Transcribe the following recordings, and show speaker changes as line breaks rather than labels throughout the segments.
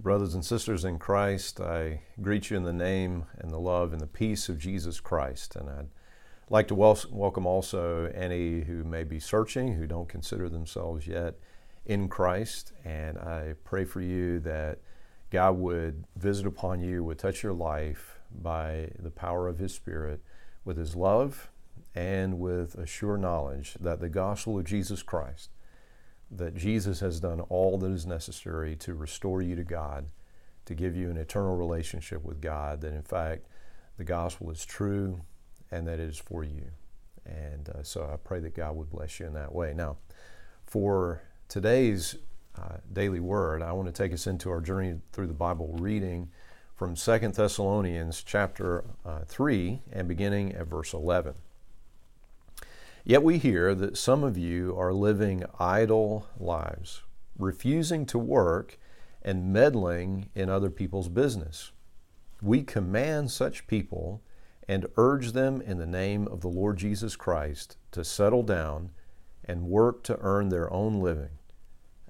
Brothers and sisters in Christ, I greet you in the name and the love and the peace of Jesus Christ. And I'd like to wel- welcome also any who may be searching, who don't consider themselves yet in Christ. And I pray for you that God would visit upon you, would touch your life by the power of His Spirit with His love and with a sure knowledge that the gospel of Jesus Christ that Jesus has done all that is necessary to restore you to God, to give you an eternal relationship with God, that in fact the gospel is true and that it is for you. And uh, so I pray that God would bless you in that way. Now, for today's uh, daily word, I want to take us into our journey through the Bible reading from Second Thessalonians chapter uh, 3 and beginning at verse 11. Yet we hear that some of you are living idle lives, refusing to work and meddling in other people's business. We command such people and urge them in the name of the Lord Jesus Christ to settle down and work to earn their own living.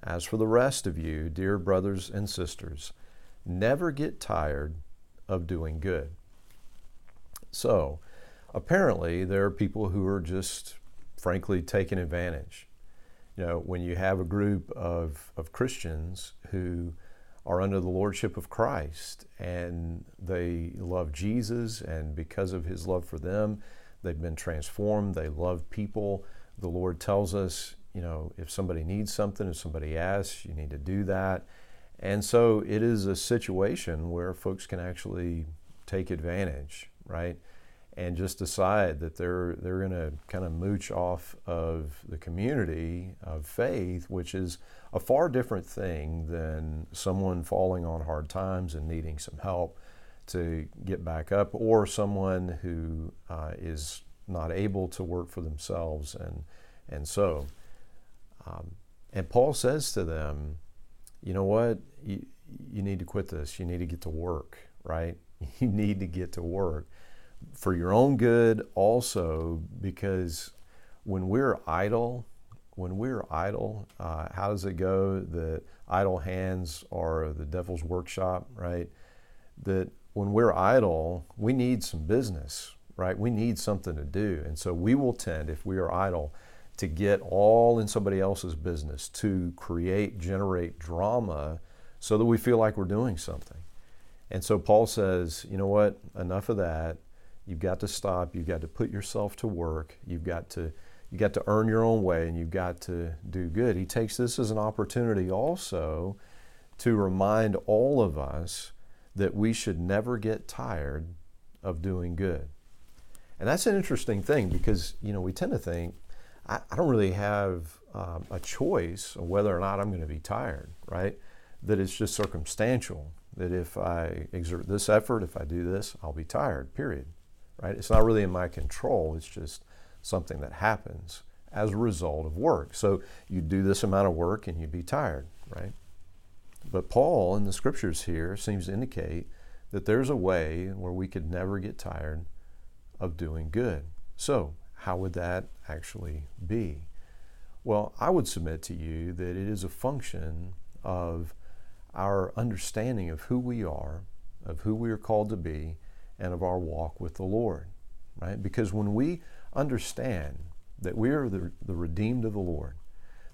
As for the rest of you, dear brothers and sisters, never get tired of doing good. So, apparently, there are people who are just frankly taken advantage. You know, when you have a group of, of Christians who are under the lordship of Christ and they love Jesus, and because of his love for them, they've been transformed, they love people. The Lord tells us, you know, if somebody needs something, if somebody asks, you need to do that. And so it is a situation where folks can actually take advantage, right? And just decide that they're they're going to kind of mooch off of the community of faith, which is a far different thing than someone falling on hard times and needing some help to get back up, or someone who uh, is not able to work for themselves, and and so. Um, and Paul says to them, you know what, you, you need to quit this. You need to get to work, right? You need to get to work for your own good also because when we're idle when we're idle uh, how does it go that idle hands are the devil's workshop right? That when we're idle we need some business right? We need something to do. And so we will tend if we are idle to get all in somebody else's business to create generate drama so that we feel like we're doing something. And so paul says you know what? Enough of that You've got to stop. You've got to put yourself to work. You've got to you got to earn your own way and you've got to do good. He takes this as an opportunity also to remind all of us that we should never get tired of doing good. And that's an interesting thing because, you know, we tend to think, I, I don't really have um, a choice of whether or not I'm going to be tired, right? That it's just circumstantial. That if I exert this effort, if I do this, I'll be tired, period right? It's not really in my control, it's just something that happens as a result of work. So you do this amount of work and you'd be tired, right? But Paul in the scriptures here seems to indicate that there's a way where we could never get tired of doing good. So, how would that actually be? Well, I would submit to you that it is a function of our understanding of who we are, of who we are called to be, and of our walk with the Lord, right? Because when we understand that we are the, the redeemed of the Lord,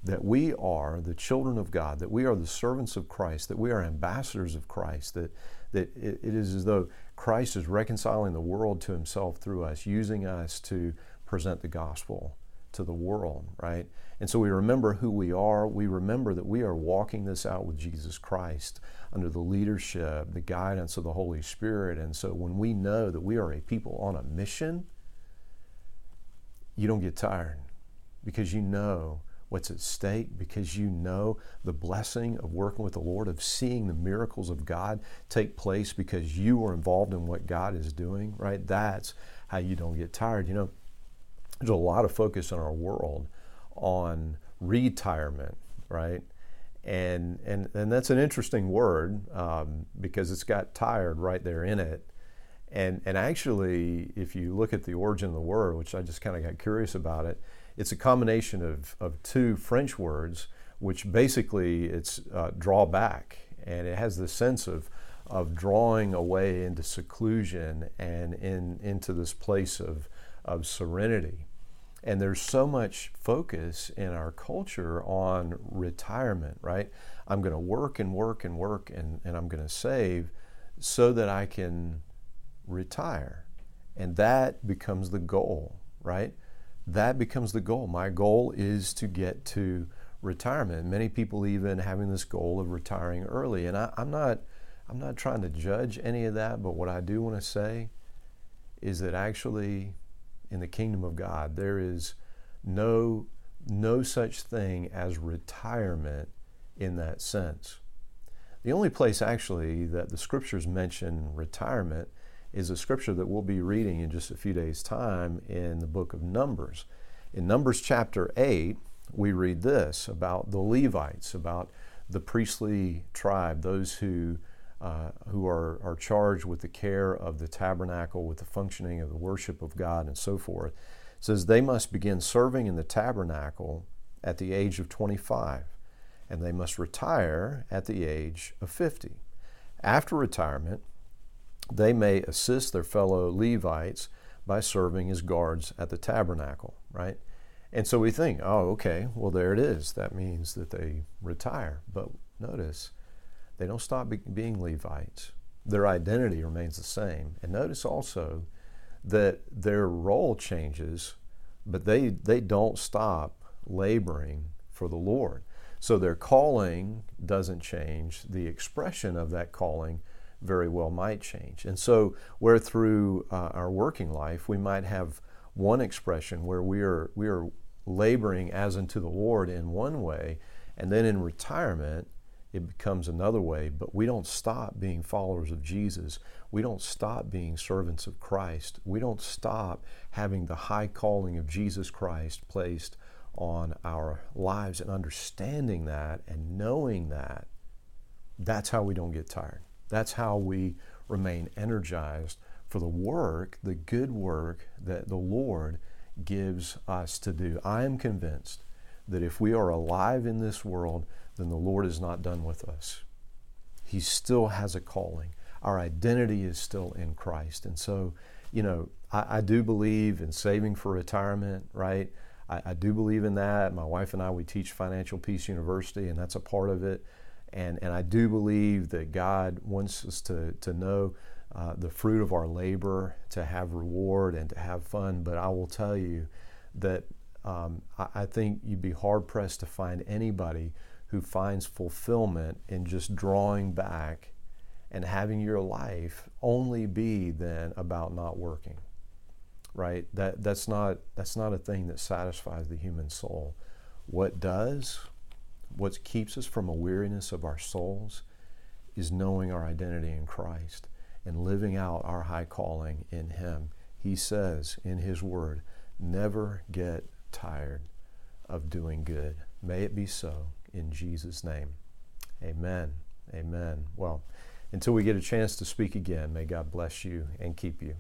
that we are the children of God, that we are the servants of Christ, that we are ambassadors of Christ, that, that it, it is as though Christ is reconciling the world to himself through us, using us to present the gospel to the world, right? And so we remember who we are. We remember that we are walking this out with Jesus Christ under the leadership, the guidance of the Holy Spirit. And so when we know that we are a people on a mission, you don't get tired because you know what's at stake, because you know the blessing of working with the Lord, of seeing the miracles of God take place because you are involved in what God is doing, right? That's how you don't get tired. You know, there's a lot of focus in our world on retirement, right? And, and, and that's an interesting word um, because it's got tired right there in it. And, and actually, if you look at the origin of the word, which I just kind of got curious about it, it's a combination of, of two French words, which basically it's uh, draw back. and it has the sense of of drawing away into seclusion and in into this place of of serenity. And there's so much focus in our culture on retirement, right? I'm going to work and work and work and, and I'm going to save so that I can retire. And that becomes the goal, right? That becomes the goal. My goal is to get to retirement. Many people even having this goal of retiring early. And I, I'm not I'm not trying to judge any of that, but what I do want to say is that actually in the kingdom of God there is no no such thing as retirement in that sense. The only place actually that the scriptures mention retirement is a scripture that we'll be reading in just a few days' time in the book of Numbers. In Numbers chapter 8, we read this about the Levites, about the priestly tribe, those who, uh, who are, are charged with the care of the tabernacle, with the functioning of the worship of God, and so forth. Says they must begin serving in the tabernacle at the age of 25, and they must retire at the age of 50. After retirement, they may assist their fellow Levites by serving as guards at the tabernacle, right? And so we think, oh, okay, well, there it is. That means that they retire. But notice, they don't stop be- being Levites. Their identity remains the same. And notice also that their role changes, but they, they don't stop laboring for the Lord. So their calling doesn't change. The expression of that calling very well might change. And so, where through uh, our working life we might have one expression where we are, we are laboring as unto the Lord in one way, and then in retirement, it becomes another way. But we don't stop being followers of Jesus. We don't stop being servants of Christ. We don't stop having the high calling of Jesus Christ placed on our lives and understanding that and knowing that. That's how we don't get tired. That's how we remain energized for the work, the good work that the Lord gives us to do. I am convinced that if we are alive in this world, then the Lord is not done with us. He still has a calling. Our identity is still in Christ. And so, you know, I, I do believe in saving for retirement, right? I, I, do believe in that. My wife and I, we teach Financial Peace University, and that's a part of it. And, and I do believe that God wants us to, to know uh, the fruit of our labor, to have reward and to have fun. But I will tell you that um, I, I think you'd be hard pressed to find anybody who finds fulfillment in just drawing back and having your life only be then about not working right that that's not that's not a thing that satisfies the human soul what does what keeps us from a weariness of our souls is knowing our identity in Christ and living out our high calling in Him. He says in His Word, never get tired of doing good. May it be so in Jesus' name. Amen. Amen. Well, until we get a chance to speak again, may God bless you and keep you.